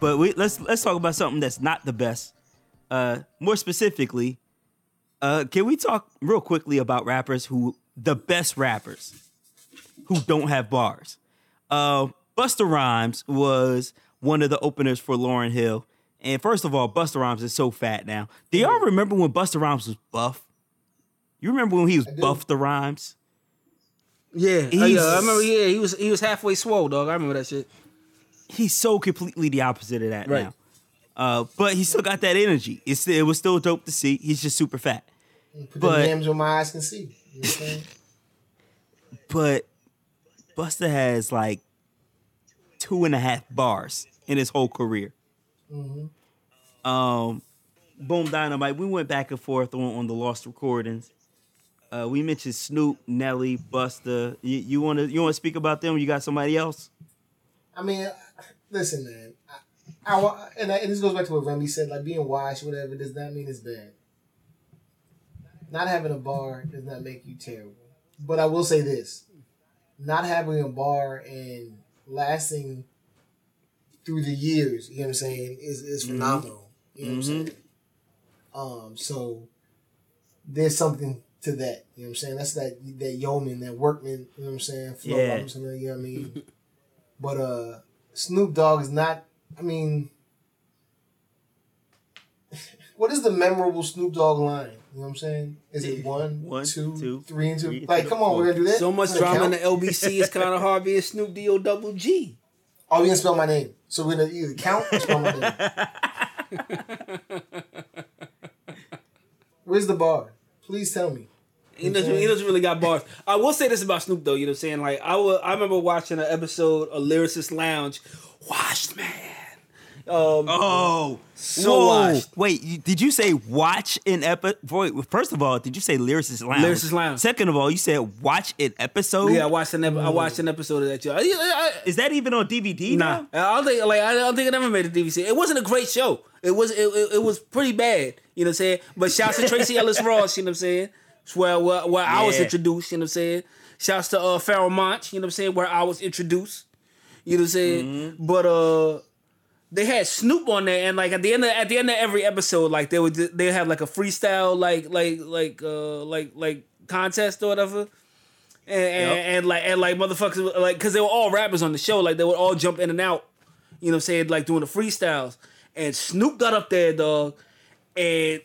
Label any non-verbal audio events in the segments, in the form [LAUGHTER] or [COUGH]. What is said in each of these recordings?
but we let's let's talk about something that's not the best. Uh, more specifically, uh, can we talk real quickly about rappers who the best rappers who don't have bars? Uh, Busta Rhymes was one of the openers for Lauryn Hill. And first of all, Busta Rhymes is so fat now. Do y'all remember when Busta Rhymes was buff? You remember when he was buff the rhymes? Yeah, uh, yeah, I remember. Yeah, he was he was halfway swole, dog. I remember that shit. He's so completely the opposite of that Right. now. Uh, but he still got that energy. It's it was still dope to see. He's just super fat. Put But- the yams where my eyes can see. You know what I'm saying? [LAUGHS] But Busta has like two and a half bars in his whole career. Um, Boom Dynamite. We went back and forth on, on the lost recordings. Uh, we mentioned Snoop, Nelly, Busta. You, you wanna you wanna speak about them? You got somebody else? I mean, listen, man. I, I and, I, and this goes back to what Remy said, like being washed, whatever, does not mean it's bad. Not having a bar does not make you terrible. But I will say this: not having a bar and lasting through the years, you know what I'm saying, is is phenomenal. You know what I'm saying? Um, so there's something to that. You know what I'm saying? That's that that yeoman, that workman. You know what I'm saying? Flo Yeah. Robinson, you know what I mean? but uh, Snoop Dogg is not. I mean, what is the memorable Snoop Dogg line? You know what I'm saying? Is it one, One, two, two, three, and two? three, like, come on, four. we're gonna do that. So much We're gonna drama in the LBC. It's kind of [LAUGHS] hard being Snoop D O double G. Oh, we gonna spell my name. So we're gonna either count or spell my name. [LAUGHS] Where's the bar? Please tell me. He doesn't, he doesn't really got bars. I will say this about Snoop though, you know what I'm saying? Like I will, I remember watching an episode of Lyricist Lounge, Washed Man. Um, Oh, So whoa. washed. Wait, you, did you say watch an episode? First of all, did you say Lyricist Lounge? Lyricist Lounge. Second of all, you said watch an episode. yeah, I watched an ep- I watched an episode of that. show. I, I, Is that even on DVD Nah, now? I don't think like I don't think it ever made a DVD. It wasn't a great show. It was it, it, it was pretty bad. You know what I'm saying? But shouts to Tracee Ellis Ross. You know what I'm saying? Where where, where I was introduced. You know what I'm saying? Shouts to uh, Pharoah Monch. You know what I'm saying? Where I was introduced. You know what I'm saying? Mm-hmm. But uh. They had Snoop on there, and like at the end of at the end of every episode, like they would they have like a freestyle like like like uh like like contest or whatever, and and, Yep. and like and like motherfuckers like because they were all rappers on the show, like they would all jump in and out, you know what I'm saying, like doing the freestyles. And Snoop got up there, dog, and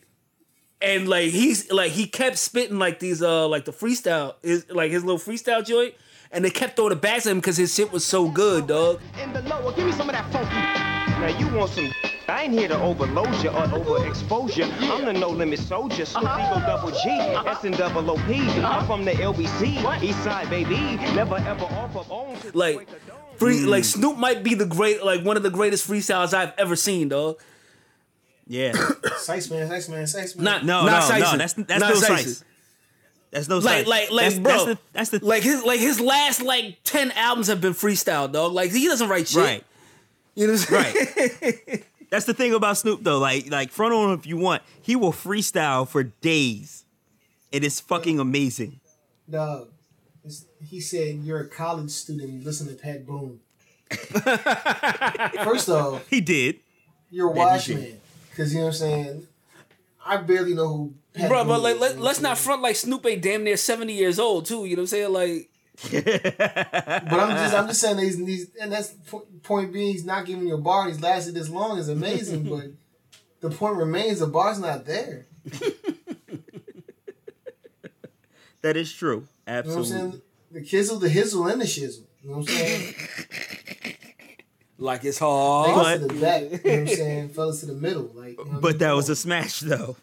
and like he's like he kept spitting like these uh like the freestyle is like his little freestyle joint, and they kept throwing the back at him because his shit was so good, dog. in the lower. Give me some of that funky. Now you want some? I ain't here to overload you or overexpose you. I'm the no limit soldier, Snoop uh-huh. Eagle Double G, uh-huh. S and double OP. I'm uh-huh. from the LBC, East Side baby. Never ever off of on. Like free like Snoop might be the great like one of the greatest freestyles I've ever seen, dog. Yeah. Sice man, Sice man, Sice man. Not No, not no, Sison. no. That's that's Not no Sison. size. That's no Like like like that's, bro. That's the, that's the like his like his last like ten albums have been freestyle, dog. Like he doesn't write shit. right. You know what I'm saying? Right. [LAUGHS] That's the thing about Snoop though. Like like front on him if you want. He will freestyle for days. It is fucking amazing. Dog, it's- he said you're a college student. Listen to Pat Boone. [LAUGHS] First off, He did. you're a That he wash did. man, because you know what I'm saying. I barely know who. Pat Bro, but like let, let's not front like Snoop ain't damn near seventy years old too. You know what I'm saying? Like But I'm just, I'm just saying these, these, and that's the point being, he's not giving you a bar. He's lasted this long is amazing, but the point remains, the bar's not there. That is true. You know what I'm Absolutely. saying? The kizzle, the hizzle, and the shizzle. You know what I'm saying? [LAUGHS] like it's hard. Niggas to the back. You know what I'm saying? [LAUGHS] Fellas to the middle. Like, you know what I but mean? that was a smash though.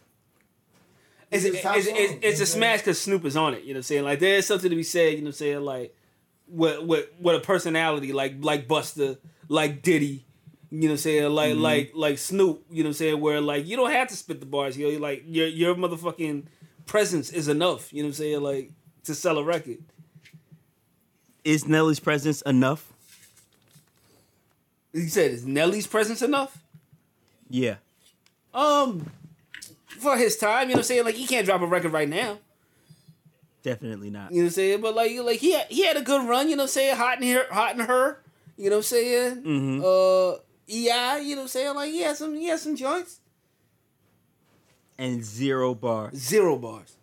It's, It's it's, a it's, it's, it's a smash because Snoop is on it. You know what I'm saying? Like there's something to be said. You know what I'm saying? Like what with with a personality like like Busta, like Diddy. You know what I'm saying? Like Mm-hmm. like like Snoop. You know what I'm saying? Where like you don't have to spit the bars. You know, like your your motherfucking presence is enough. You know what I'm saying? Like to sell a record. Is Nelly's presence enough? He said, "Is Nelly's presence enough?" Yeah. Um, for his time, you know what I'm saying? Like he can't drop a record right now. Definitely not. You know what I'm saying? But like like he had, he had a good run, you know what I'm saying? Hot in here, hot in her. You know what I'm saying? Mhm. Uh EI, you know what I'm saying? Like he had some he had some joints. And zero bars. Zero bars.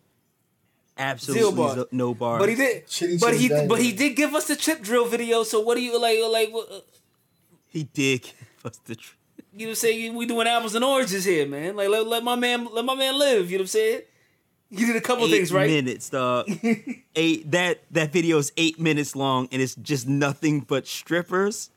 Absolutely bars. no bars. But he did Chitty but Chitty he Bang but he did give us the tip drill video, so what do you like like what, uh, He did give [LAUGHS] us the truth. you know what I'm saying? We doing apples and oranges here, man. Like let, let my man let my man live, you know what I'm saying? He did a couple Eight things, right? minutes, dog. [LAUGHS] eight that that video is eight minutes long, and it's just nothing but strippers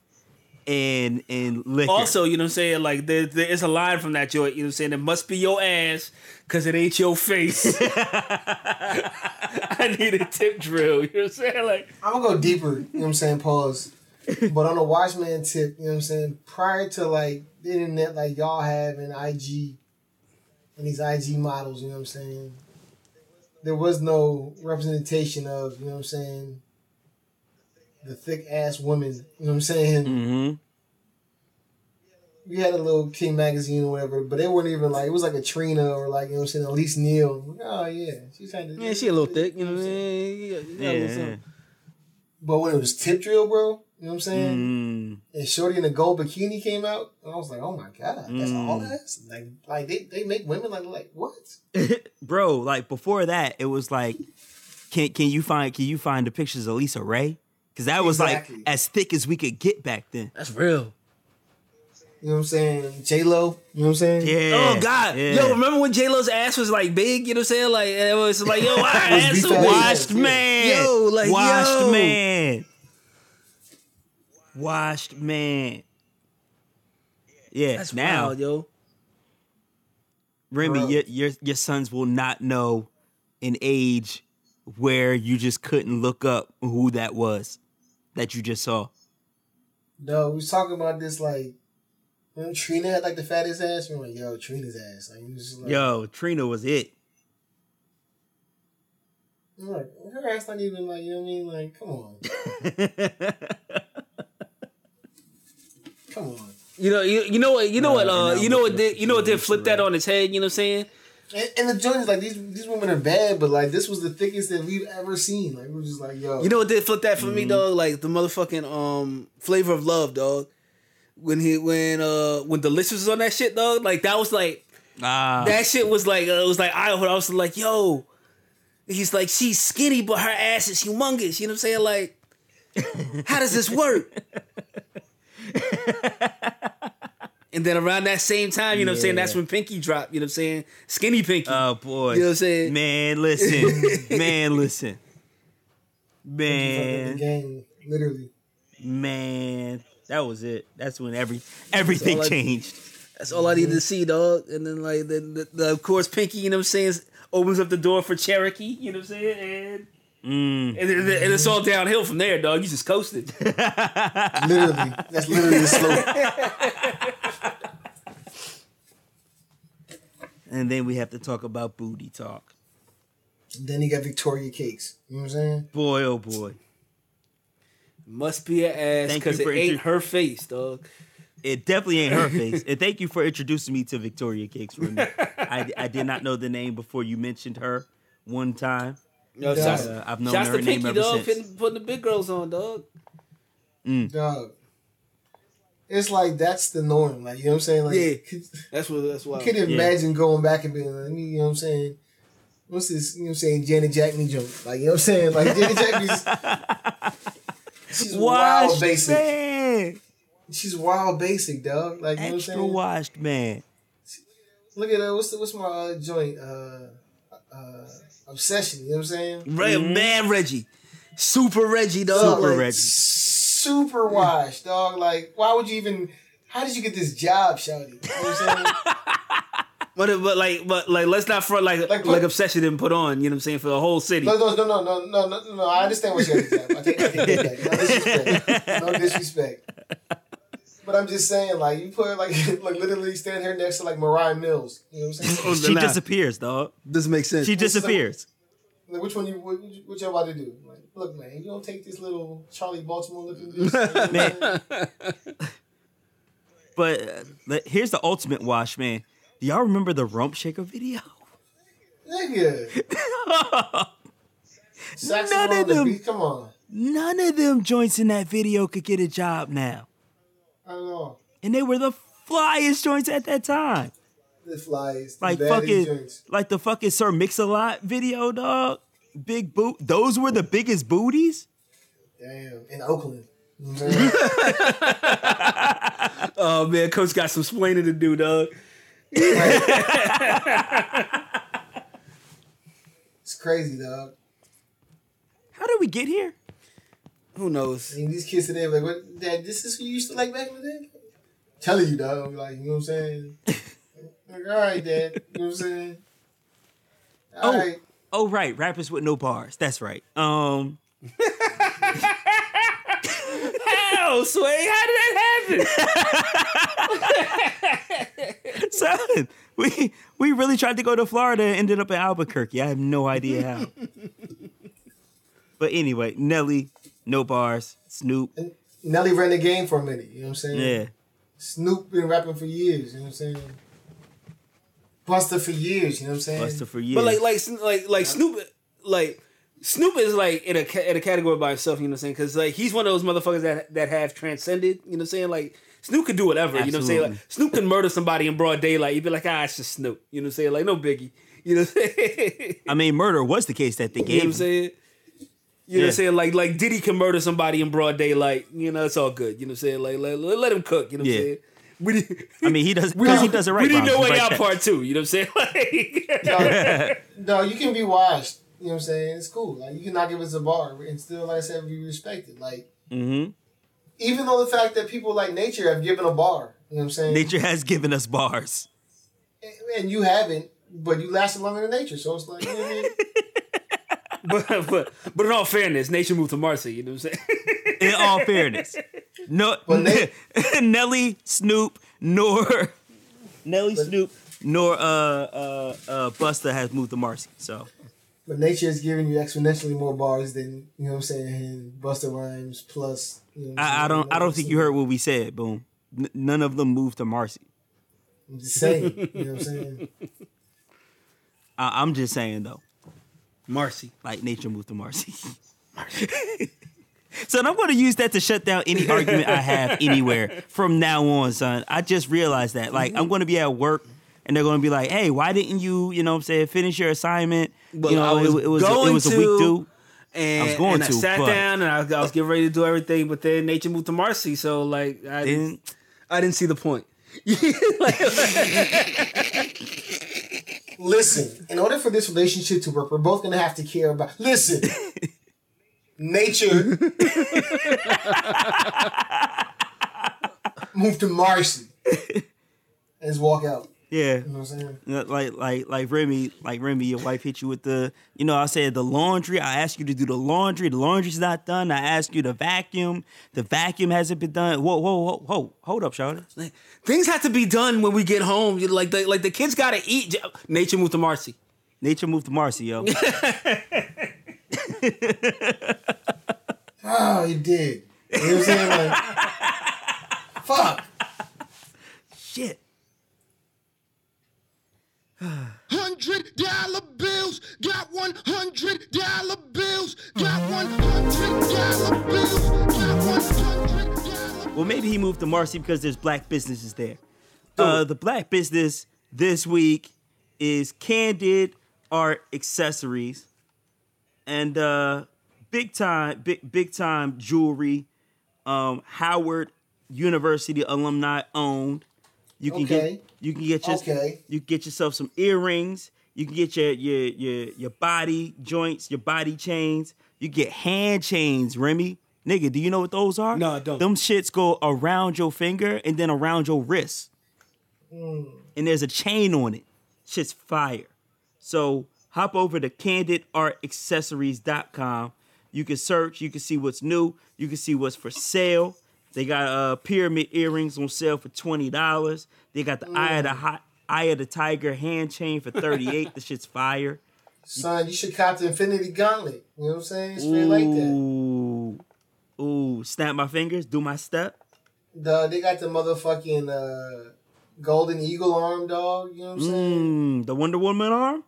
and and liquor. Also, you know what I'm saying? Like there, there is a line from that joint, you know what I'm saying? It must be your ass because it ain't your face. [LAUGHS] I need a tip drill. You know what I'm saying? Like I'm gonna go deeper, you know what I'm saying, pause. [LAUGHS] But on a Watchman tip, you know what I'm saying, prior to like the internet like y'all have in IG and these IG models, you know what I'm saying, there was no representation of, you know what I'm saying, the thick ass women, you know what I'm saying? hmm We had a little King magazine or whatever, but they weren't even like it was like a Trina or like, you know what I'm saying, Elise Neal. Like, oh yeah. She's kind of Man, she a little thick, you know what I'm saying? Yeah, yeah, Yeah. But when it was tip drill, bro, you know what I'm saying? Mm. and Shorty in a gold bikini came out, and I was like, "Oh my god, that's Mm. all that is!" Like, like they, they make women like like what? [LAUGHS] Bro, like before that, it was like, can can you find can you find the pictures of LisaRaye? Because that was Exactly. like as thick as we could get back then. That's real. You know what I'm saying? J Lo, you know what I'm saying? Yeah. Oh God, yeah. yo! Remember when J Lo's ass was like big? You know what I'm saying? Like it was like, yo, [LAUGHS] our was ass beef so ass. wide. Washed Yeah. man. Yo, like, washed yo. man. Washed man. Yeah. That's now, wild, yo. Remy, your, your your sons will not know an age where you just couldn't look up who that was that you just saw. No, we was talking about this like when Trina had like the fattest ass. We were like, "Yo, Trina's ass." Like, was just like, Yo, Trina was it. I'm like, her ass not even like you know what I mean? Like, come on, [LAUGHS] come on. You know, you, you know what, you know what, Uh, you know what did, you know what did flip that on its head. You know what I'm saying? And, and the joint is like these these women are bad, but like this was the thickest that we've ever seen. Like we're just like, yo, You know what did flip that for Mm-hmm. me, dog? Like the motherfucking um flavor of love, dog. When he when uh when Delicious was on that shit, dog. Like that was like Ah, that shit was like uh, it was like I I was like, yo, he's like she's skinny, but her ass is humongous. You know what I'm saying? Like, how does this work? [LAUGHS] [LAUGHS] and then around that same time, you know what I'm saying? That's when Pinky dropped. You know what I'm saying? Skinny Pinky. oh boy. You know what I'm saying? Man, listen. [LAUGHS] Man, listen. Man, game, literally. man. That was it. That's when every everything all I- changed. That's all I needed to see, dog. And then like then the, the, of course Pinky, you know what I'm saying, opens up the door for Cherokee. You know what I'm saying? And Mm. and, and, and it's all downhill from there, dog. You just coasted. [LAUGHS] Literally, that's literally the slope. And then we have to talk about booty talk. then you got Victoria Cakes. You know what I'm saying? Boy, oh boy. Must be an ass because it ain't intro- her face, dog. It definitely ain't her face. And thank you for introducing me to Victoria Cakes for me. [LAUGHS] I, I did not know the name before you mentioned her one time. Yo, Yeah. shots, Uh, I've known shots her to name Pinky, ever dog. since. Putting, putting the big girls on, dog. Dog. It's like that's the norm. Like you know what I'm saying? Like Yeah. could, That's what. That's why. you could imagine going back and being like, you know what I'm saying? What's this? You know what I'm saying? Janet Jackman joke. Like you know what I'm saying? Like Janet Jackman's [LAUGHS] She's wild Washed basic. man. She's wild basic, dog. Like you know what I'm Extra saying? washed man. Look at that. What's the, what's my uh, joint? Uh, uh, obsession. You know what I'm saying? Ray, mm-hmm. man, Reggie, super Reggie, dog. Dog, Super like, Reggie. Super washed, dog. Like, why would you even? How did you get this job, Shouty? You know what I'm saying? [LAUGHS] But but like but like let's not front like Like, like, obsession didn't put on. You know what I'm saying for the whole city. No, no, no, no, no, no, no, no. I understand what you're saying. I take, I take that. No disrespect. [LAUGHS] No disrespect. But I'm just saying, like, you put like, [LAUGHS] like literally stand here next to like Mariah Mills. You know what I'm saying? [LAUGHS] She Nah. disappears, dog. Doesn't make sense. She What's the- disappears. Like, which one you, what, what you about to do? Like, look, man, you don't take this little Charli Baltimore looking. dude, you know what I'm saying? But uh, here's the ultimate wash, man. Do y'all remember the Rump Shaker video? [LAUGHS] Nigga, saxophone None of them. beat. Come on, None of them joints in that video could get a job now. I know. and they were the flyest joints at that time. The flies, the Like baddest fucking, joints. like the fucking Sir Mix-a-Lot video, dog. Big boot. Those were the biggest booties. Damn, in Oakland. Man, [LAUGHS] Oh man, coach got some splaining to do, dog. it's crazy, dog. How did we get here? Who knows? I mean, these kids today, like, what, Dad, this is who you used to like back in the day? Telling you, dog. Like, you know what I'm saying? [LAUGHS] like, all right, Dad. You know what I'm saying? All Oh. right. Oh right, rappers with no bars. That's right. Um, How, Sway? How did that happen? [LAUGHS] son, we we really tried to go to Florida and ended up in Albuquerque. I have no idea how. [LAUGHS] but anyway, Nelly, no bars. Snoop, And Nelly ran the game for a minute. You know what I'm saying? yeah. Snoop been rapping for years. You know what I'm saying? Busta for years. You know what I'm saying? Busta for years. But like, like, like, like Snoop, like Snoop is like in a in a category by himself. You know what I'm saying? Because like he's one of those motherfuckers that that have transcended. You know what I'm saying? Like Snoop could do whatever. You know what I'm saying? Like Snoop can murder somebody in broad daylight. You'd be like, ah, it's just Snoop. You know what I'm saying? Like no biggie. You know what I'm saying? I mean, murder was the case that they gave. You know what I'm gave. him. saying? You know what I'm saying? Like like Diddy can murder somebody in broad daylight. You know, it's all good. You know what I'm saying? Like let, let, let him cook. You know what I'm Yeah. saying? We, I mean, he does [LAUGHS] we, because he does it right. we need Rob. no He's way out part two. You know what I'm saying? [LAUGHS] Like, [LAUGHS] no, you can be washed. You know what I'm saying? It's cool. Like you cannot give us a bar and still, like I said, be respected. Like Mhm. even though the fact that people like Nature have given a bar. You know what I'm saying? Nature has given us bars. and you haven't, but you lasted longer than Nature. So it's like, you know what I mean? [LAUGHS] but but but in all fairness, Nation moved to Marcy. You know what I'm saying? [LAUGHS] In all fairness, no But they- [LAUGHS] Nelly, Snoop, nor Nelly, Snoop, nor uh uh uh Busta has moved to Marcy. So But Nature is giving you exponentially more bars than you know what I'm saying. Busta Rhymes plus. You know I'm I, I don't I don't think you heard what we said. Boom. N- none of them moved to Marcy. I'm just saying. You know what I'm saying? I, I'm just saying though. Marcy. like nature moved to Marcy. [LAUGHS] [LAUGHS] so I'm going to use that to shut down any argument I have anywhere from now on, son. I just realized that. Like, I'm mm-hmm. going to be at work and they're going to be like, hey, why didn't you, you know what I'm saying, finish your assignment? Well, you know, I was it, it was, a, it going was a week to- due. And, I was going and to, I sat but- down and I, I was getting ready to do everything, but then Nature moved to Marcy, so like I didn't, I didn't see the point. [LAUGHS] Listen, in order for this relationship to work, we're both gonna have to care about. Listen, [LAUGHS] Nature [LAUGHS] move to Marcy and just walk out. Yeah. You know what I'm saying? Like like like Remy, like Remy, your wife hit you with the, you know, I said the laundry. I asked you to do the laundry. The laundry's not done. I asked you to vacuum. The vacuum hasn't been done. Whoa, whoa, whoa, whoa. Hold up, Charlotte. Things have to be done when we get home. You like the like the kids gotta eat. Nature moved to Marcy. Nature moved to Marcy, yo. [LAUGHS] Oh, he did. You know what I'm saying? Like, [LAUGHS] fuck. Shit. Hundred dollar bills, got one hundred dollar bills, got one hundred dollar bills, got one hundred dollar. Well, maybe he moved to Marcy because there's black businesses there. Uh, the black business this week is Candid Art Accessories, and uh, big time, big big time jewelry. Um, Howard University alumni owned. You can Okay. get you can get your, Okay. you can get yourself some earrings. You can get your your your your body joints, your body chains. You get hand chains, Remy. Nigga, do you know what those are? No, I don't. Them shits go around your finger and then around your wrist. Hmm. And there's a chain on it. Shit's fire. So hop over to candidartaccessories.com. You can search, you can see what's new, you can see what's for sale. They got uh pyramid earrings on sale for $20. They got the eye of the hot eye of the tiger hand chain for 38. [LAUGHS] the shit's fire. Son, you should cop the Infinity Gauntlet. You know what I'm saying? Straight like that. Ooh. Ooh, snap my fingers, do my step. The, they got the motherfucking uh, Golden Eagle arm dog. You know what I'm saying? Mm, the Wonder Woman arm?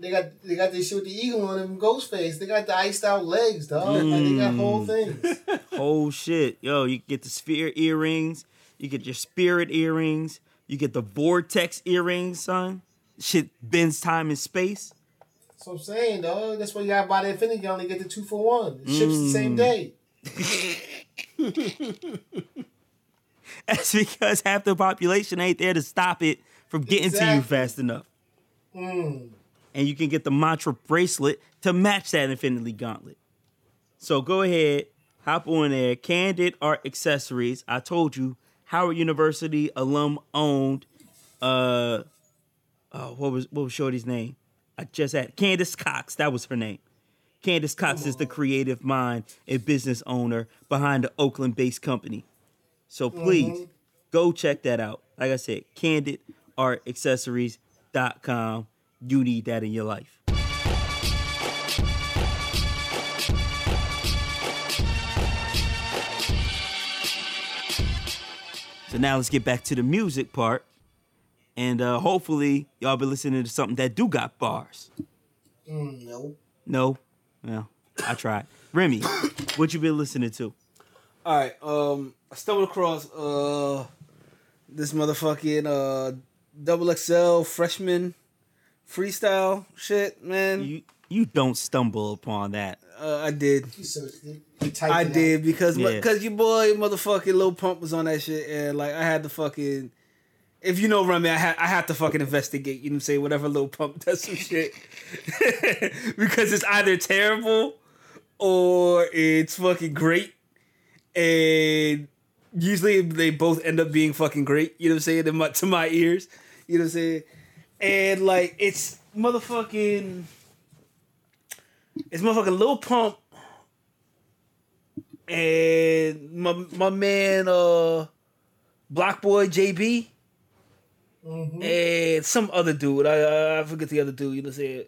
They got they got this shit with the eagle on them, Ghostface. They got the iced out legs, dog. Like they got whole things. [LAUGHS] whole shit. Yo, you get the sphere earrings. You get your spirit earrings. You get the vortex earrings, son. Shit bends time and space. That's what I'm saying, dog. That's why you gotta buy the Infinity. You only get the two for one. It ships the same day. [LAUGHS] That's because half the population ain't there to stop it from getting to you fast enough. Mm. And you can get the mantra bracelet to match that Infinity Gauntlet. So go ahead, hop on there. Candid Art Accessories. I told you, Howard University alum owned. Uh, oh, what was what was Shorty's name? I just had Candace Cox. That was her name. Candace Cox is the creative mind and business owner behind the Oakland-based company. So please go check that out. Like I said, candidartaccessories.com. You need that in your life. So now let's get back to the music part. And uh, hopefully y'all be listening to something that do got bars. Mm, no. No? Well, I tried. Remy, what you been listening to? All right. Um, I stumbled across uh this motherfucking uh double XL freshman freestyle shit, man. You you don't stumble upon that. Uh, I did. You searched it. You typed I it out. did because Yeah. because your boy motherfucking Lil Pump was on that shit and like I had to fucking if you know Remy, I had I had to fucking investigate, you know what I'm saying, whatever Lil Pump does some shit. [LAUGHS] because it's either terrible or it's fucking great. And usually they both end up being fucking great, you know what I'm saying, to my, to my ears. You know what I'm saying? And like it's motherfucking it's motherfucking Lil Pump and my my man uh BlocBoy JB and some other dude. I- I I forget the other dude. You know what I'm saying?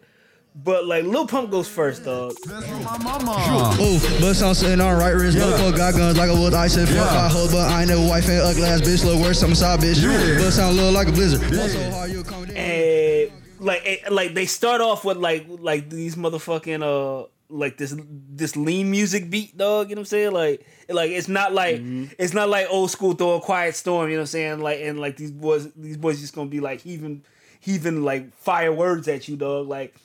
But like Lil Pump goes first, dog. Ooh, but I'm sitting on right wrist. No fuck got guns like a would. I said fuck I hold, but I ain't never wife and ugly ass bitch. Look worse, I'm a side bitch. But sound little like a blizzard. Ball so hard you come down. and like eh, like they start off with like like these motherfucking uh like this this lean music beat dog you know what i'm saying like like it's not like it's not like old school throw a quiet storm you know what i'm saying like and like these boys these boys just gonna be like heaving heaving like fire words at you dog like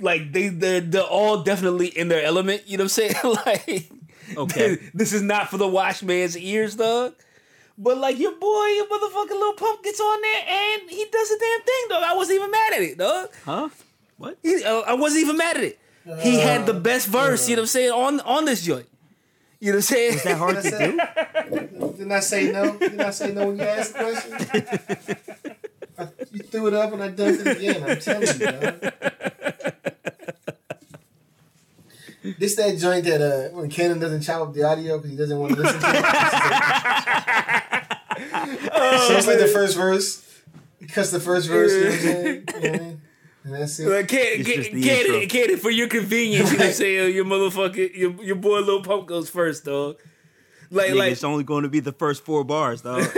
like they they're, they're all definitely in their element you know what i'm saying [LAUGHS] like Okay. [LAUGHS] this is not for the watchman's ears dog but like your boy, your motherfucking Lil Pump gets on there and he does a damn thing, dog. I wasn't even mad at it, dog. Huh? What? He, uh, I wasn't even mad at it. He had the best verse, you know what I'm saying, on on this joint. You know what I'm saying? Is that hard to do? Didn't I say no? Didn't I say no when you asked the question? [LAUGHS] I, you threw it up and I done it again. I'm telling you, dog. This that joint that uh when Cannon doesn't chop up the audio because he doesn't want to listen to it. so it's like the first verse. He cuts the first verse, you know what I'm saying? [LAUGHS] You know what I mean? And that's it. Like, can't, It's can't, can't, it, can't it for your convenience, you know what I'm saying? Your motherfucking, your, your boy Lil Pump goes first, dog. Like, Nigga, like, it's only going to be the first four bars, dog. [LAUGHS]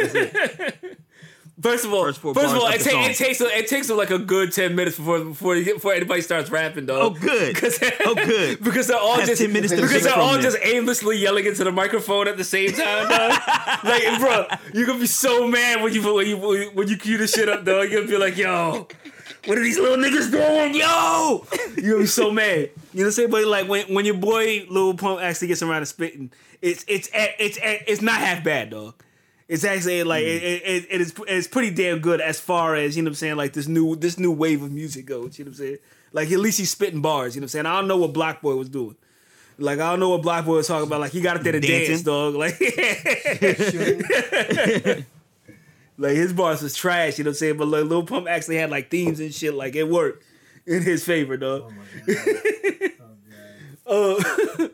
That's it. First of all, First first, of all, it, of ta- it takes it takes them like a good ten minutes before before before anybody starts rapping, dog. Oh, good. [LAUGHS] Oh, good. [LAUGHS] because they're all I just 10 minutes because they're all just aimlessly yelling into the microphone at the same time, dog. [LAUGHS] like, bro, you're gonna be so mad when you when you when you cue the shit up, dog. You're gonna be like, yo. What are these little niggas doing? Yo! You're gonna be so mad. You know what I'm saying? But like when when your boy Lil Pump actually gets around to spitting, it's it's it's it's not half bad, dog. It's actually like it, it, it is it's pretty damn good as far as you know what I'm saying like this new this new wave of music goes. You know what I'm saying? Like at least he's spitting bars. You know what I'm saying? I don't know what BlocBoy was doing. Like I don't know what BlocBoy was talking about. Like he got up there to Dancing? dance, dog. Like [LAUGHS] like his bars was trash. You know what I'm saying? But like Lil Pump actually had like themes and shit. Like it worked in his favor, dog. [LAUGHS] Uh, [LAUGHS]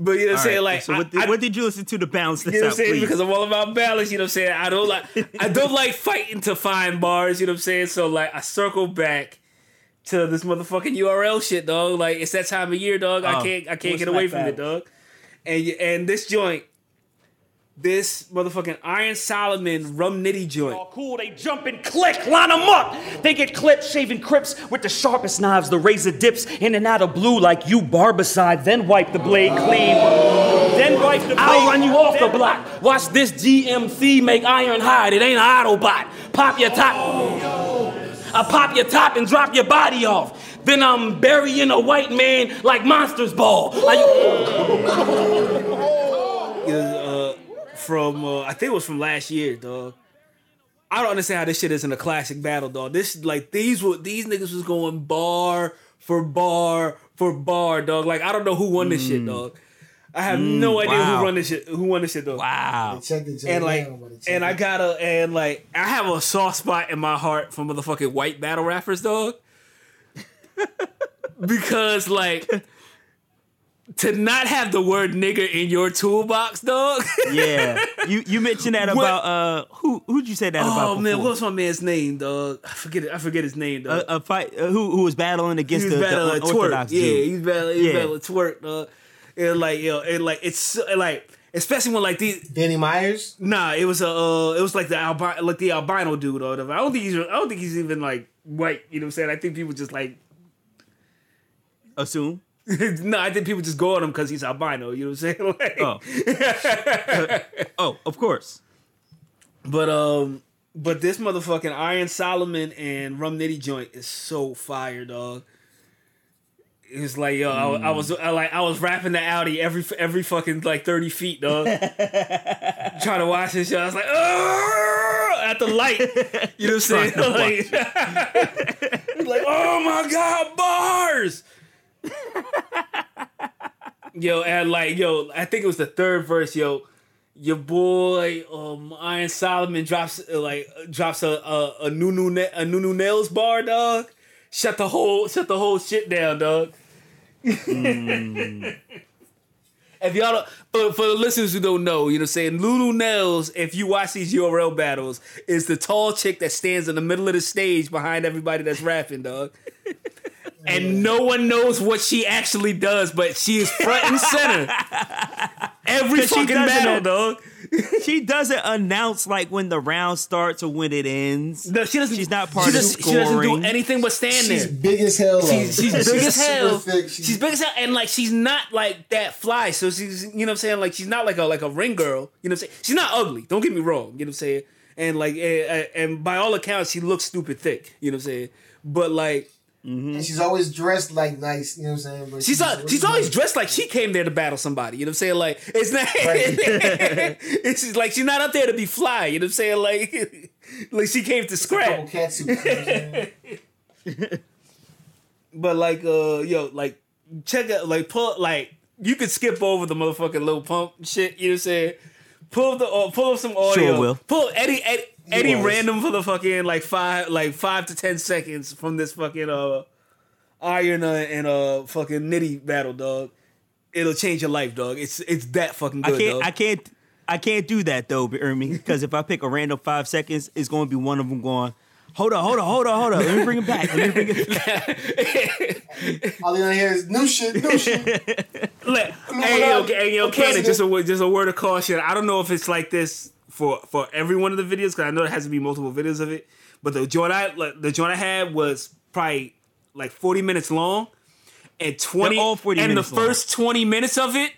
but you know what I'm saying? right, Like so what did, I- what did you listen to to balance this you know what out, I'm saying? please? Because I'm all about balance, you know what I'm saying? I don't like I don't like [LAUGHS] fighting to find bars, you know what I'm saying? So like I circle back to this motherfucking URL shit, dog. Like it's that time of year, dog. I Oh, can't I can't get away from it, dog. And and this joint, this motherfucking Iron Solomon Rum Nitty joint. all cool, they jump and click, line them up. They get clipped, shaving crips with the sharpest knives, the razor dips in and out of blue like you barbicide, then wipe the blade clean. Then wipe wife to I'll run you off the block. Watch this GMC make iron hide. It ain't an Autobot. Pop your top. I pop your top and drop your body off. Then I'm burying a white man like Monsters Ball. Like, uh, [LAUGHS] from uh, I think it was from last year, dog. I don't understand how this shit isn't a classic battle, dog. This like these were these niggas was going bar for bar for bar, dog. Like I don't know who won this shit, dog. I have no idea wow. who won this shit. Who won this shit, dog? Wow. And like, down, buddy. Check and I gotta, and like, I have a soft spot in my heart for motherfucking white battle rappers, dog. [LAUGHS] because like, to not have the word nigger in your toolbox, dog. [LAUGHS] Yeah. You you mentioned that What- about uh who who'd you say that about? oh man, what's my man's name, dog? I forget it. I forget his name, dog. a, a fight uh, who who was battling against he's the, battling the Twork. unorthodox Yeah, he's battling. He's Yeah. battling Twork, dog. And like, yo, and like, it's like, especially when like these. Danny Myers. Nah, it was a, uh, it was like the albino, like the albino dude or whatever. I don't think he's, I don't think he's even like white. You know what I'm saying? I think people just like, Assume. [LAUGHS] no, I think people just go on him because he's albino. You know what I'm saying? [LAUGHS] Like, Oh. [LAUGHS] oh, of course. But um, but this motherfucking Iron Solomon and Rum Nitty joint is so fire, dog. It's like yo, I, I was I, like I was rapping the Audi every every fucking like thirty feet, dog. Trying to watch this shit, I was like, "Arr!" at the light. You know what I'm saying? Like, like, oh my god, bars. [LAUGHS] yo, and like yo, I think it was the third verse, yo your boy um Iron Solomon drops uh, like drops a a, a Nunu Na- a Nunu Nails bar, dog. Shut the whole shut the whole shit down, dog. [LAUGHS] If y'all for, for the listeners who don't know, you know saying? Lulu Nails, if you watch these URL battles, is the tall chick that stands in the middle of the stage behind everybody that's rapping, dog. And no one knows what she actually does, but she is front and center. [LAUGHS] Every 'Cause she fucking doesn't battle, dog. She doesn't announce like when the round starts or when it ends. No, she doesn't. She's not part she of doesn't, She doesn't do anything but stand She's there. big as hell. She's, though. she's big as super hell. thick. She's, big as hell, and like she's not like that fly. So she's, you know, what I'm saying, like she's not like a like a ring girl. You know, what I'm saying, she's not ugly. Don't get me wrong. You know, what I'm saying, and like, and, and by all accounts, she looks stupid thick. You know, what I'm saying, but like. And she's always dressed like nice. You know what I'm saying? But She's al- she's always dressed like she came there to battle somebody. You know what I'm saying? Like it's not. [LAUGHS] [LAUGHS] it's just like she's not up there to be fly. You know what I'm saying? Like [LAUGHS] like she came to scrap. couple cat suits. You know what I'm saying? But like, uh, yo, like, check out, like, pull, like, you could skip over the motherfucking Lil Pump shit. You know what I'm saying? Pull the, uh, pull up some audio. Sure will. Pull Eddie any, any was. random for the fucking like five, like five to ten seconds from this fucking uh, iron uh, and uh fucking nitty battle, dog. It'll change your life, dog. It's it's that fucking I can't dog. I can't I can't do that though, Ermi, because if I pick a random five seconds, it's going to be one of them going. Hold on, hold on, hold on, hold on. Let me bring it back. Let me bring it back. [LAUGHS] All you're gonna hear is new shit, new shit. [LAUGHS] Let- on, hey, yo, hey, yo, the Cannon, just a just a word of caution. I don't know if it's like this for for every one of the videos because I know there has to be multiple videos of it. But the joint I like, the joint I had was probably like forty minutes long, and twenty They're all 40 and minutes the long. first twenty minutes of it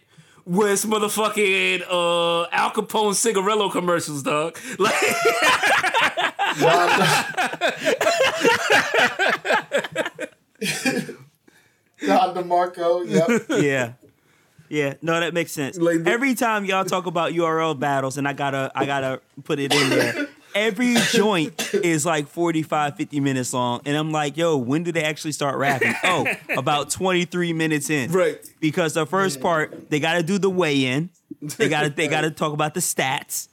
was motherfucking uh, Al Capone cigarillo commercials, dog. [LAUGHS] Like, [LAUGHS] Don DeMarco, yep. yeah. Yeah, no, that makes sense. Like every time y'all talk about URL battles, and I gotta, I gotta put it in there. Every joint is like 45, 50 minutes long, and I'm like, yo, when do they actually start rapping? [LAUGHS] Oh, about 23 minutes in, Right. Because the first part, they gotta do the weigh in, they gotta, they gotta [LAUGHS] talk about the stats,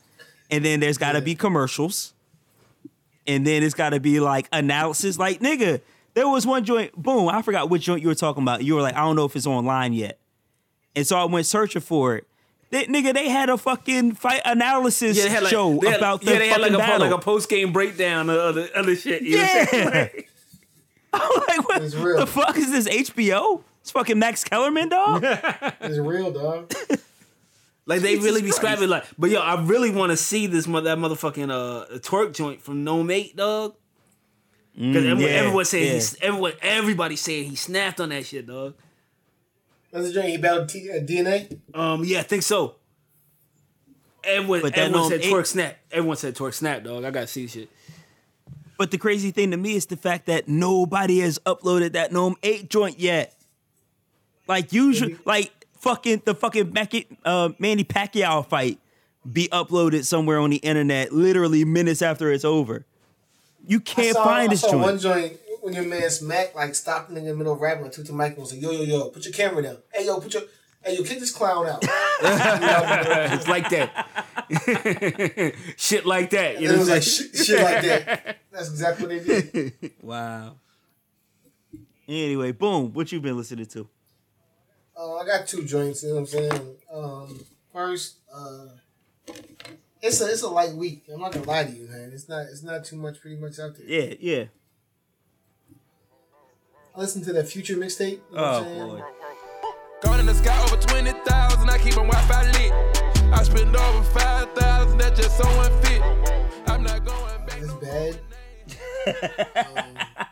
and then there's gotta be commercials, and then it's gotta be like analysis. Like, nigga, there was one joint, boom, I forgot which joint you were talking about. You were like, I don't know if it's online yet. And so I went searching for it. They, nigga, they had a fucking fight analysis yeah, they had like, show had- about the yeah, they had like fucking a battle. like a post game breakdown of other other shit. You know what I'm saying? Yeah. [LAUGHS] Like- [LAUGHS] I'm like, what It's real. the fuck is this HBO? It's fucking Max Kellerman, dog. [LAUGHS] It's real, dog. Like they Jesus really be scrapping like, but yo, I really want to see this mother that motherfucking uh Twork joint from NOME 8, dog. Because everyone, Mm, yeah, everyone saying yeah. he's everyone everybody saying he snapped on that shit, dog. That's a joint he battled T- uh, DNA. Um, yeah, I think so. Everyone, But that everyone Gnome said eight- Twork snap. Everyone said Twork snap, dog. I gotta see shit. But the crazy thing to me is the fact that nobody has uploaded that NOME 8 joint yet. Like usually, like fucking the fucking Mac- uh, Manny Pacquiao fight be uploaded somewhere on the internet literally minutes after it's over. You can't I saw, find I this saw joint. one joint when your man Smack like stopped in the middle of rapping and took the mic and was like, "Yo, yo, yo, put your camera down. Hey, yo, put your, hey, yo, kick this clown out." [LAUGHS] it's like that. [LAUGHS] shit like that. You know it what I'm was like saying? shit, shit like that. That's exactly what they did. [LAUGHS] Wow. Anyway, boom. What you been listening to? Uh, I got two joints. You know what I'm saying? Um, first, uh, it's a it's a light week. I'm not gonna lie to you, man. It's not it's not too much, pretty much out there. Yeah, yeah. I listened to that Future mixtape. You know Oh boy. Gone in the sky over 20,000, I keep my Wi-Fi lit. I spend over 5,000, that just so unfit. I'm not going back. It's bad. Um, [LAUGHS]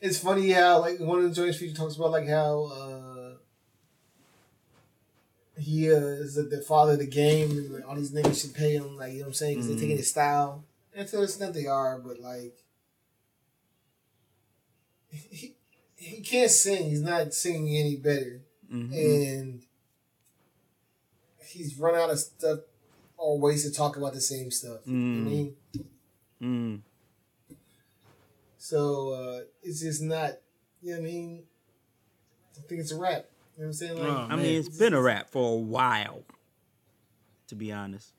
it's funny how like one of the joints Future talks about like how uh, he uh, is the, the father of the game and like, all these niggas should pay him like you know what I'm saying because they're taking his style. And to an extent they are, but like he he can't sing. He's not singing any better, and he's run out of stuff or ways to talk about the same stuff. You know I mean? Mm. So uh, it's just not. You know what I mean? I think it's a rap. You know what I'm saying? Like, Oh, I mean, it's been a rap for a while. To be honest.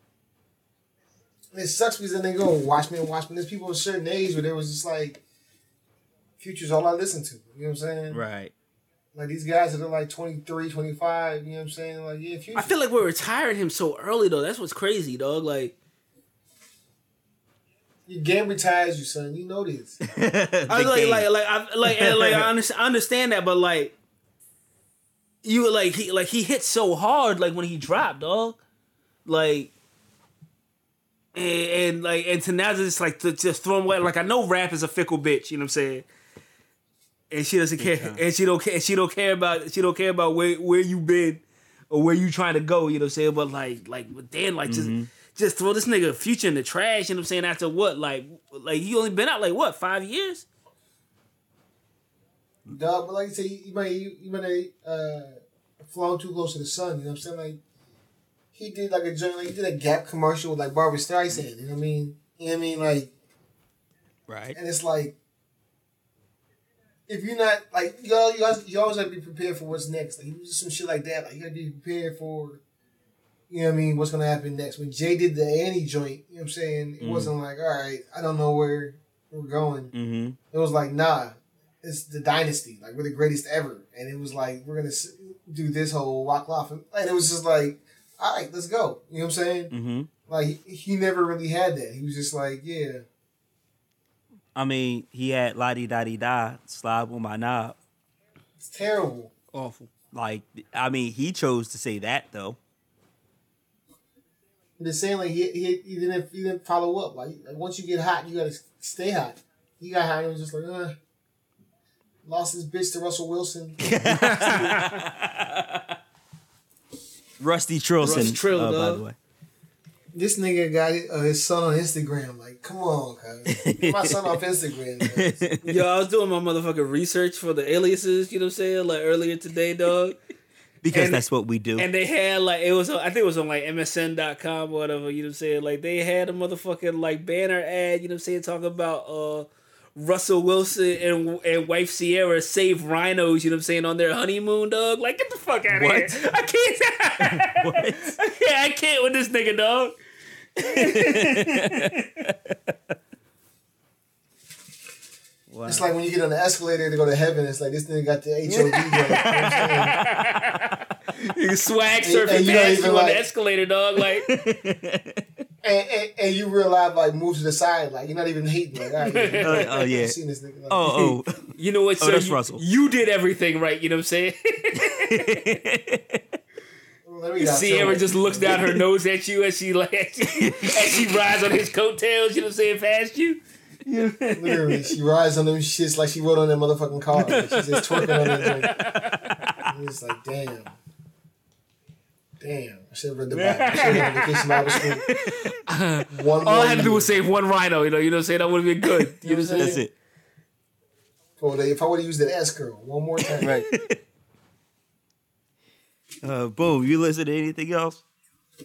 It sucks because then they go watch me and watch me. There's people of a certain age where there was just like, Future's all I listen to. You know what I'm saying? Right. Like these guys that are like 23, 25. You know what I'm saying? Like yeah, Future. I feel like we're retiring him so early though. That's what's crazy, dog. Like your game retires you, son. You know this. [LAUGHS] I The like, game. like, like, I, like, and, like, I [LAUGHS] understand, I understand that, but like, you like he, like he hit so hard, like when he dropped, dog, like, and, and like, and to now just like to just throw him away. Like I know rap is a fickle bitch, you know what I'm saying? And she doesn't care, and she don't care, and she don't care about, she don't care about where where you been or where you trying to go, you know what I'm saying? But like, like, but then like just. Just throw this nigga future in the trash, you know what I'm saying? After what? Like, like he only been out like what, five years? Dog, but like you say, you might you, you might have uh, flown too close to the sun. You know what I'm saying? Like he did like a joint, like he did a Gap commercial with like Barbra Streisand. You know what I mean? You know what I mean? Like, Right. and it's like if you're not like you all, you always, you always have to be prepared for what's next. Like you do some shit like that. Like you gotta be prepared for. You know what I mean? What's gonna happen next? When Jay did the Annie joint, you know what I'm saying? It wasn't like, all right, I don't know where we're going. Mm-hmm. It was like, nah, it's the dynasty. Like we're the greatest ever, and it was like we're gonna do this whole walk off, and it was just like, all right, let's go. You know what I'm saying? Mm-hmm. Like he, never really had that. He was just like, yeah, I mean, he had la di da di da slide with my knob. it's terrible. Awful. Like, I mean, he chose to say that though. Just saying, like he, he, he didn't he didn't follow up. Like, like once you get hot, you gotta stay hot. He got hot and was just like, uh, lost his bitch to Russell Wilson. [LAUGHS] [LAUGHS] Rusty Trilson, Rusty Trill, uh, by the way. this nigga got uh, his son on Instagram. Like, come on, cuz. Get my son off Instagram. cuz. [LAUGHS] Yo, I was doing my motherfucking research for the aliases, you know what I'm saying? Like earlier today, dog. Because And- that's what we do. And they had like it was I think it was on like MSN.com or whatever, you know what I'm saying? Like they had a motherfucking like banner ad, you know what I'm saying, talking about uh Russell Wilson and and wife Ciara save rhinos, you know what I'm saying, on their honeymoon, dog. Like get the fuck out of here. I can't What? I can't I can't with this nigga, dog. Wow. [LAUGHS] It's like when you get on the escalator to go to heaven. It's like this nigga got the HOV. going, you know what I'm saying? [LAUGHS] You swag And- surfing and you don't past even you on like- the escalator, dog. Like [LAUGHS] and, and, and you realize like move to the side, like you're not even hating. Like, all right, [LAUGHS] yeah, Oh, oh, yeah. [LAUGHS] I've seen this nigga. Like, Oh, oh. [LAUGHS] You know what, Oh, sir? that's you, Russell. you did everything right, you know what I'm saying? let me Ciara just looks down her nose at you as she like as she, rides on his coattails, you know what I'm saying, past you. it. Literally, she rides on them shits like she rode on that motherfucking car. Like, she's just twerking on that joint. And It's like, damn. Damn, I should have read the Bible. I should have read Vacation Bible [LAUGHS] School. One All I had to do was save one rhino. You know, you know, what I'm saying that would have been good. You know what I'm saying? That's it. Oh, if I would have used an S girl one more time, right? Uh, boom. You listen to anything else?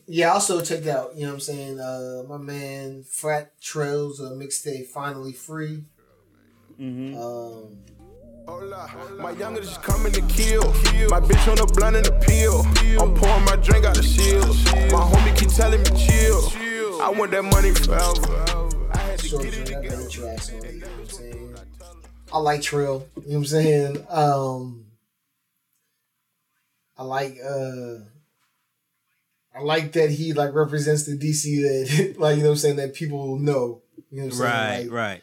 Yeah, I also checked out, you know what I'm saying, uh, my man Fat Trel's uh, mixtape finally free. Mm-hmm. Um, Hola. My youngest just coming to kill. My bitch on the blunt and the peel. I'm pouring my drink out the shield. My homie keep telling me chill. I want that money forever. I had to short get it joint, I together. got tracks on it, you know what I'm saying? I like Trel, you know what I'm saying? Um, I like, uh, I like that he like represents the DC that, [LAUGHS] like, you know what I'm saying, that people know. You know what I'm saying? Right, Like, right.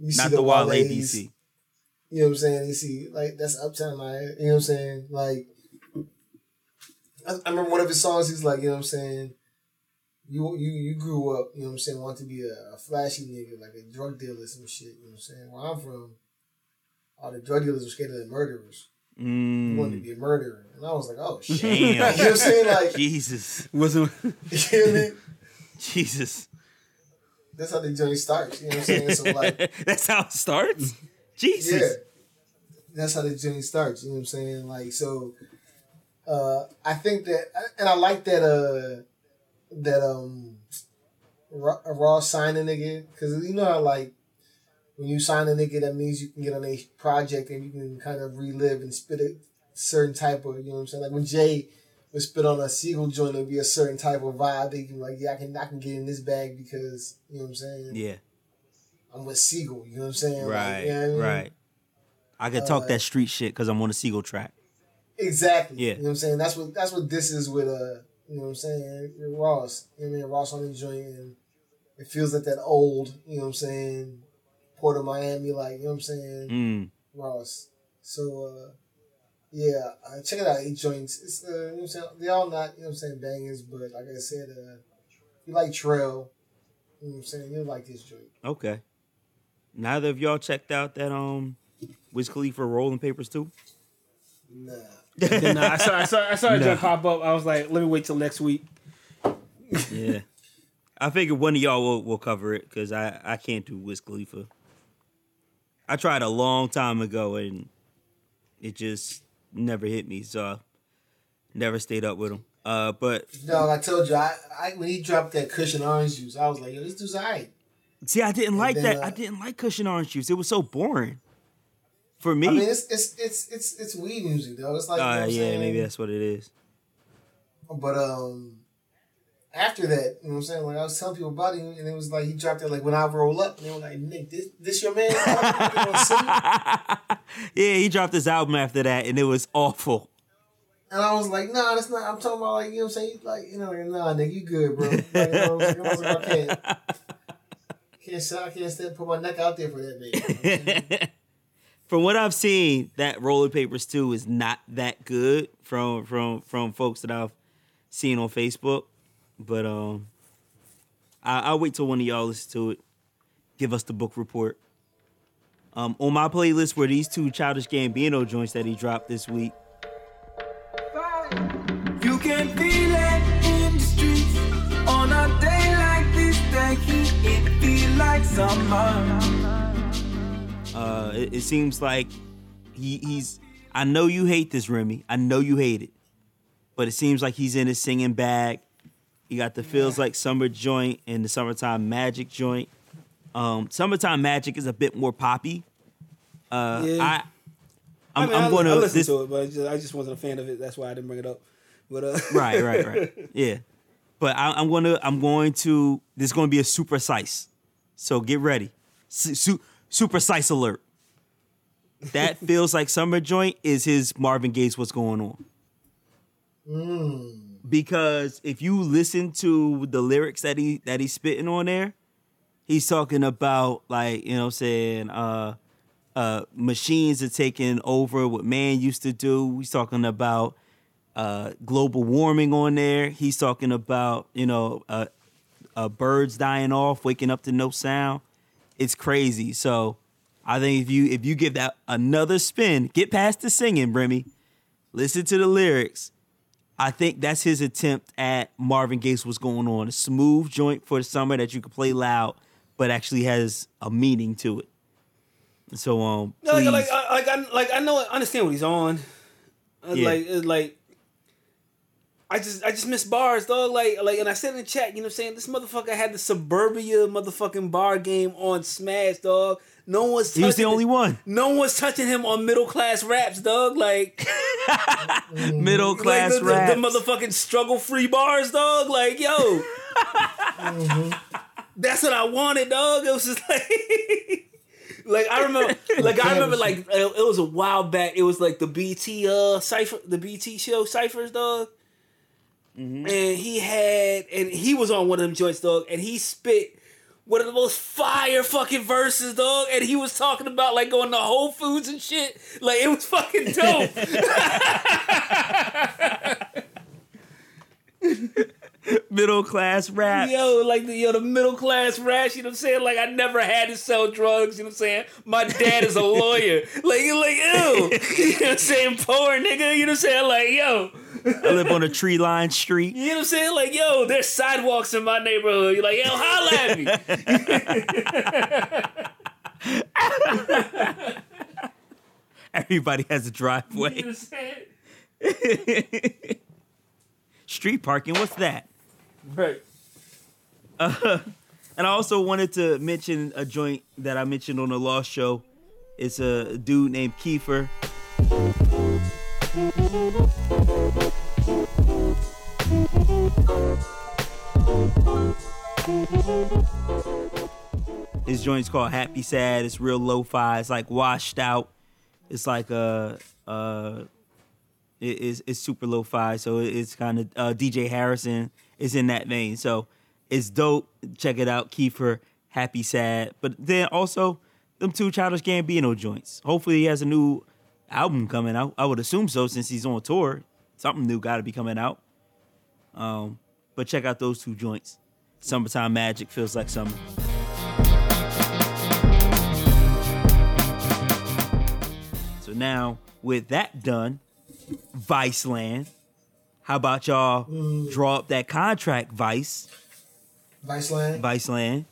You see Not the Wale Wale's, DC. You know what I'm saying? You see, like that's Uptown, like, you know what I'm saying? Like, I, I remember one of his songs. He's like, you know what I'm saying? You you you grew up, you know what I'm saying? Want to be a, a flashy nigga, like a drug dealer, some shit. You know what I'm saying? Where I'm from, all the drug dealers were scared of the murderers. You wanted to Mm, be a murderer, and I was like, oh shit. Damn. [LAUGHS] you know what I'm saying? Like, [LAUGHS] Jesus. Wasn't [LAUGHS] you know what I mean? Jesus. That's how the journey starts. You know what I'm saying? So like. That's how it starts? Jesus. Yeah. That's how the journey starts. You know what I'm saying? Like so, uh, I think that, and I like that. Uh, that um, Ra- Raw sign a nigga because you know how like when you sign a nigga, that means you can get on a project and you can kind of relive and spit a certain type of. You know what I'm saying? Like when Jay would spit on a Sigel joint, it'd be a certain type of vibe. They can like, yeah, I can I can get in this bag because you know what I'm saying. Yeah. I'm with Sigel. You know what I'm saying? Like, Right. you know I mean? Right. I talk Uh, that street shit because I'm on a Sigel track. Exactly. Yeah. You know what I'm saying? That's what that's what this is with uh you know what I'm saying, Ross. You know what I mean? Ross on the joint and it feels like that old, you know what I'm saying, Port of Miami, like, you know what I'm saying? Mm. Ross. So uh yeah, uh, check it out, eight joints. It's uh, you know what I'm saying? They all not, you know what I'm saying, bangers, but like I said, uh you like Trel, you know what I'm saying, you'll like this joint. Okay. Neither of y'all checked out that um Wiz Khalifa Rolling Papers too? Nah. Then, uh, I saw I saw I saw it Nah. joint pop up. I was like, let me wait till next week. Yeah. I figured one of y'all will, will cover it because I, I can't do Wiz Khalifa. I tried a long time ago and it just never hit me, so I never stayed up with him. Uh, but Dog, I told you, I, I when he dropped that Kush and orange juice, I was like, yo, this dude's alright. See, I didn't like that. uh, I didn't like Kush and Orange Juice. It was so boring for me. I mean, it's it's it's it's it's weed music, though. It's like you know uh, yeah, saying? maybe that's what it is. But um, after that, you know what I'm saying? Like I was telling people about him, and it was like he dropped it like when I roll up, and they were like, "Nick, this this your man?" [LAUGHS] [LAUGHS] yeah, he dropped his album after that, and it was awful. And I was like, "Nah, that's not." I'm talking about like you know what I'm saying? Like you know, like, nah, nigga, you good, bro? Like, what I'm saying? I was like, I can't, can't, say- I can't stand put my neck out there for that man. [LAUGHS] from what I've seen, that Rolling Papers 2 is not that good from from from folks that I've seen on Facebook. But um I, I'll wait till one of y'all listen to it. Give us the book report. Um, on my playlist were these two Childish Gambino joints that he dropped this week. Summer. Uh, it, it seems like he, he's. I know you hate this, Remy. I know you hate it, but it seems like he's in his singing bag. He got the feels like summer joint and the summertime magic joint. Um, summertime magic is a bit more poppy. Uh, Yeah. I, I'm, I mean, I'm going to listened this. to it, but I just, I just wasn't a fan of it. That's why I didn't bring it up. But uh, right, right, right. [LAUGHS] Yeah, but I, I'm going to. I'm going to. This is going to be a super size. So get ready. Su- su- super size alert. That [LAUGHS] feels like summer joint is his Marvin Gaye's what's going on. Because if you listen to the lyrics that he that he's spitting on there, he's talking about like, you know what I'm saying, uh uh machines are taking over what man used to do. He's talking about uh global warming on there. He's talking about, you know, uh, uh birds dying off, waking up to no sound. It's crazy. So I think if you if you give that another spin, get past the singing, Remy, listen to the lyrics. I think that's his attempt at Marvin Gaye's what's going on. A smooth joint for the summer that you can play loud, but actually has a meaning to it. So um, No, like, like, I, like, I, like, I know, I understand what he's on. Uh, Yeah. Like, uh, like, I just, I just miss bars, dog. Like, like, and I said in the chat, you know, what I'm saying this motherfucker had the suburbia motherfucking bar game on Smash, dog. No one's he was the only it. one. No one's touching him on middle class raps, dog. Like, [LAUGHS] Middle class like the, the- the motherfucking struggle free bars, dog. Like, yo, [LAUGHS] that's what I wanted, dog. It was just like. [LAUGHS] Like I remember, like I remember, like it it was a while back. It was like the BT uh cipher, the BT show ciphers, dog. Mm-hmm. And he had, and he was on one of them joints, dog. And he spit one of the most fire fucking verses, dog. And he was talking about like going to Whole Foods and shit. Like it was fucking dope. [LAUGHS] [LAUGHS] [LAUGHS] Middle class rap. Yo, like the yo, the middle class rash, you know what I'm saying? Like I never had to sell drugs, you know what I'm saying? My dad is a [LAUGHS] lawyer. Like you like, ew. [LAUGHS] You know what I'm saying? Poor nigga, you know what I'm saying? Like, yo. I live on a tree lined street. You know what I'm saying? Like, yo, there's sidewalks in my neighborhood. You're like, yo, holla at me. Everybody has a You know driveway. what I'm saying? Street parking, what's that? Right. Uh, [LAUGHS] and I also wanted to mention a joint that I mentioned on the Lost Show. It's a dude named Kiefer. His joint's called Happy Sad. It's real lo-fi. It's like washed out. It's like uh uh it is it's super lo-fi. So it's kind of uh, DJ Harrison is in that vein. So it's dope. Check it out, Kiefer. Happy Sad. But then also them two Childish Gambino joints. Hopefully he has a new album coming out. I would assume so since he's on tour. Something new got to be coming out. Um, but check out those two joints. Summertime Magic feels like summer. So now, with that done, Viceland, how about y'all mm. draw up that contract, Vice? Viceland. Vice Land.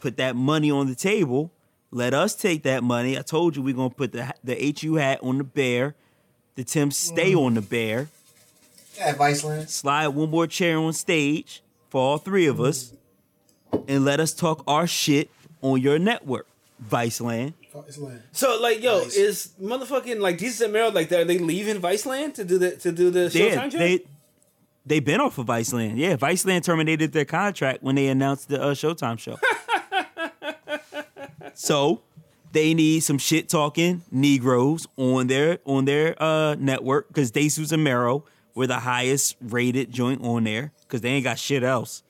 Put that money on the table. Let us take that money. I told you we're gonna put the the HU hat on the bear. The Tim stay mm. on the bear. At Viceland. Slide one more chair on stage for all three of us, mm. and let us talk our shit on your network, Viceland. Viceland. So like, yo, is motherfucking like Desus and Mero like are they leaving Viceland to do the to do the Yeah, Showtime show? they they been off of Viceland. Yeah, Viceland terminated their contract when they announced the uh, Showtime show. [LAUGHS] so they need some shit talking Negroes on their on their uh, network because Desus and Mero were the highest rated joint on there because they ain't got shit else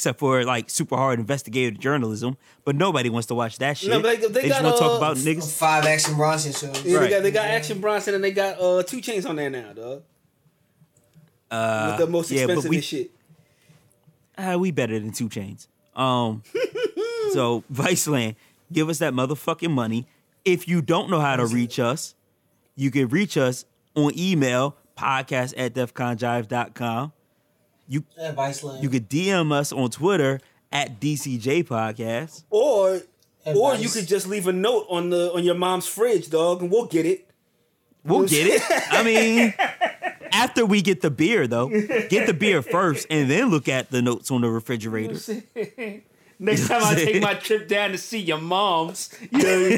except for like super hard investigative journalism. But nobody wants to watch that shit. No, but they- they just got, want to talk uh, about niggas. Five Action Bronson shows. Yeah, Right. they got they got Action Bronson and they got uh 2 Chainz on there now, dog. Uh, With the most yeah, but expensive we- and shit. uh, we better than 2 Chainz. Um, [LAUGHS] so Viceland, give us that motherfucking money. If you don't know how to reach us, you can reach us on email podcast at defconjive.com. You At Viceland. you could DM us on Twitter at DCJ Podcast. Or or you could just leave a note on the on your mom's fridge, dog, and we'll get it. We'll get it. I [LAUGHS] mean, after we get the beer though, get the beer first, and then look at the notes on the refrigerator. [LAUGHS] Next time I take my trip down to see your mom's, you know,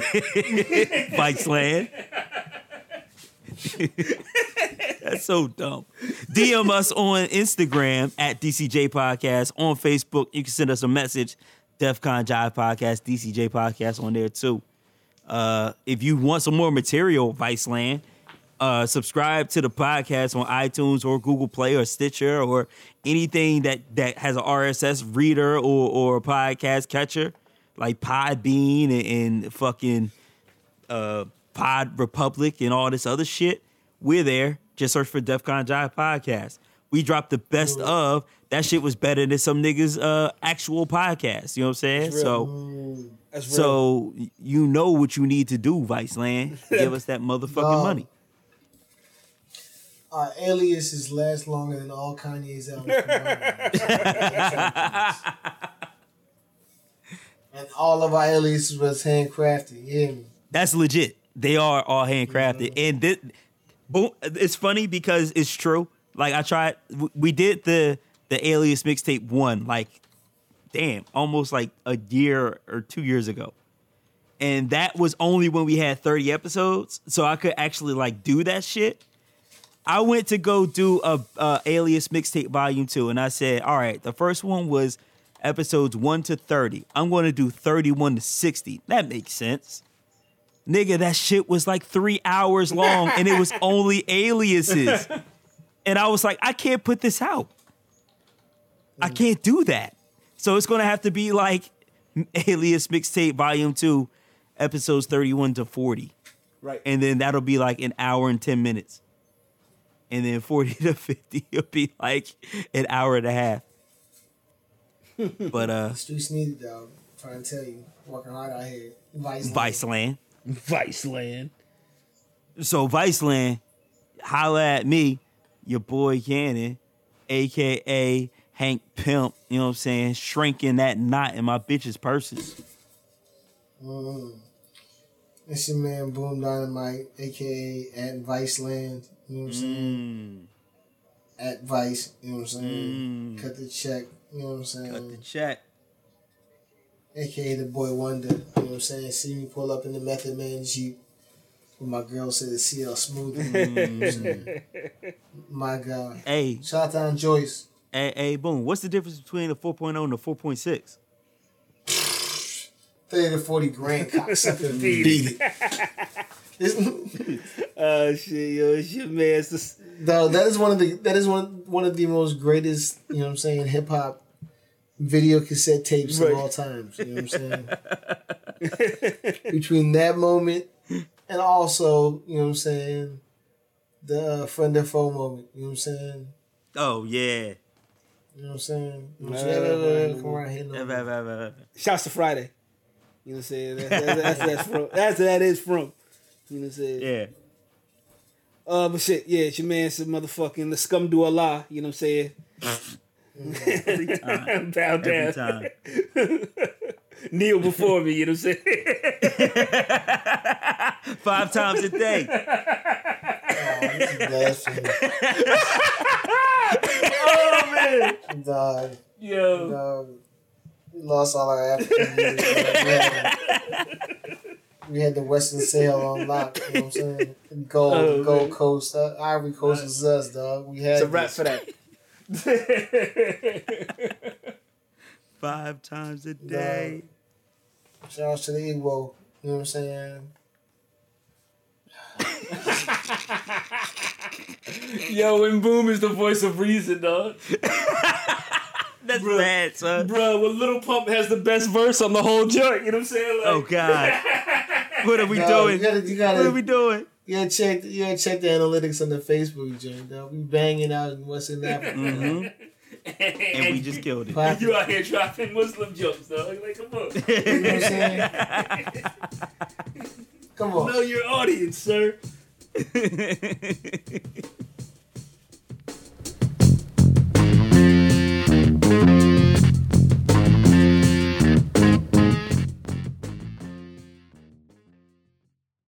Viceland. [LAUGHS] That's so dumb. DM us on Instagram at DCJ Podcast. On Facebook, you can send us a message, DEFCON Jive Podcast, DCJ Podcast on there too. Uh, if you want some more material, Viceland, uh, subscribe to the podcast on iTunes or Google Play or Stitcher or anything that, that has an RSS reader or, or a podcast catcher like Podbean and, and fucking uh, Pod Republic and all this other shit. We're there. Just search for DefCon Jive Podcast. We dropped the best of. That shit was better than some niggas' uh, actual podcast. You know what I'm saying? So, so you know what you need to do, Viceland. Give us that [LAUGHS] motherfucking money. our aliases last longer than all Kanye's albums [LAUGHS] and all of our aliases was handcrafted. Me? That's legit. They are all handcrafted, mm-hmm. and this, boom, it's funny because it's true. Like I tried, we did the the Alias mixtape one, like, damn, almost like a year or two years ago, and that was only when we had thirty episodes, so I could actually like do that shit. I went to go do a, a Alias mixtape volume two, and I said, all right, the first one was episodes one to thirty. I'm going to do thirty one to sixty. That makes sense. Nigga, that shit was like three hours long and it was [LAUGHS] only aliases. And I was like, I can't put this out. I can't do that. So it's gonna have to be like [LAUGHS] Alias Mixtape Volume 2, episodes 31 to 40. Right. And then that'll be like an hour and 10 minutes. And then 40 to 50 [LAUGHS] will be like an hour and a half. but uh Streets needed, dog. I'm trying to tell you. Working hard out here. Vice. Vice Land. Vice Land. So Viceland, holla at me, your boy Cannon, aka Hank Pimp, you know what I'm saying? Shrinking that knot in my bitch's purses. Mm. It's your man Boom Dynamite, aka at Viceland. You know what I'm saying? At Vice, you know what I'm saying? Cut the check, you know what I'm saying? Cut the check. Aka the boy Wonder. You know what I'm saying? See me pull up in the Method Man Jeep. When my girl said the CL smooth. You know what I'm saying? my God. Hey, Shout out to Aunt Joyce. hey, hey, boom. What's the difference between the 4.0 and the 4.6? 30 to 40 grand cocksucker. Beat Beat it. Uh, [LAUGHS] shit, yo, it's your. This, Though that is one of the that is one one of the most greatest, you know what I'm saying, hip hop video cassette tapes Right. of all times. You know what I'm saying? [LAUGHS] Between that moment and also, you know what I'm saying, the uh, friend or foe moment. You know what I'm saying? Oh, yeah. You know what I'm saying? You know what I'm saying? Come around shouts to Friday. You know what I'm saying? That's, that's, that's, that's from. That's that is from. You know what I'm saying? Yeah. Uh, but shit, yeah, it's your man, some motherfucking the scum do a Allah. You know what I'm saying? Every time. [LAUGHS] Bow down. Every time. [LAUGHS] Kneel before me. You know what I'm saying? [LAUGHS] Five times a day. Oh, this is blasphemy. oh man. Dog. Yo. Dog. We lost all our African music. We had, the Western Sail on lock. You know what I'm saying? Gold, Oh, Gold man. Coast, uh, Ivory Coast is us, dog. We had It's a wrap for that. [LAUGHS] Five times a day. Shout out to the Igbo. You know what I'm saying? [LAUGHS] Yo, and Boom is the voice of reason, dog. [LAUGHS] That's bad, son. Bro, when Lil Pump has the best verse on the whole joint, you know what I'm saying? Like, Oh, God. What are we Dog, doing? You gotta, you gotta, What are we doing? You check. You check the analytics on the Facebook joint, though. We banging out in West Africa, Mm-hmm. and, [LAUGHS] and we just killed it. Popping. You out here dropping Muslim jokes, though. Like, come on. [LAUGHS] you know what I'm saying? [LAUGHS] come on. Know your audience, sir.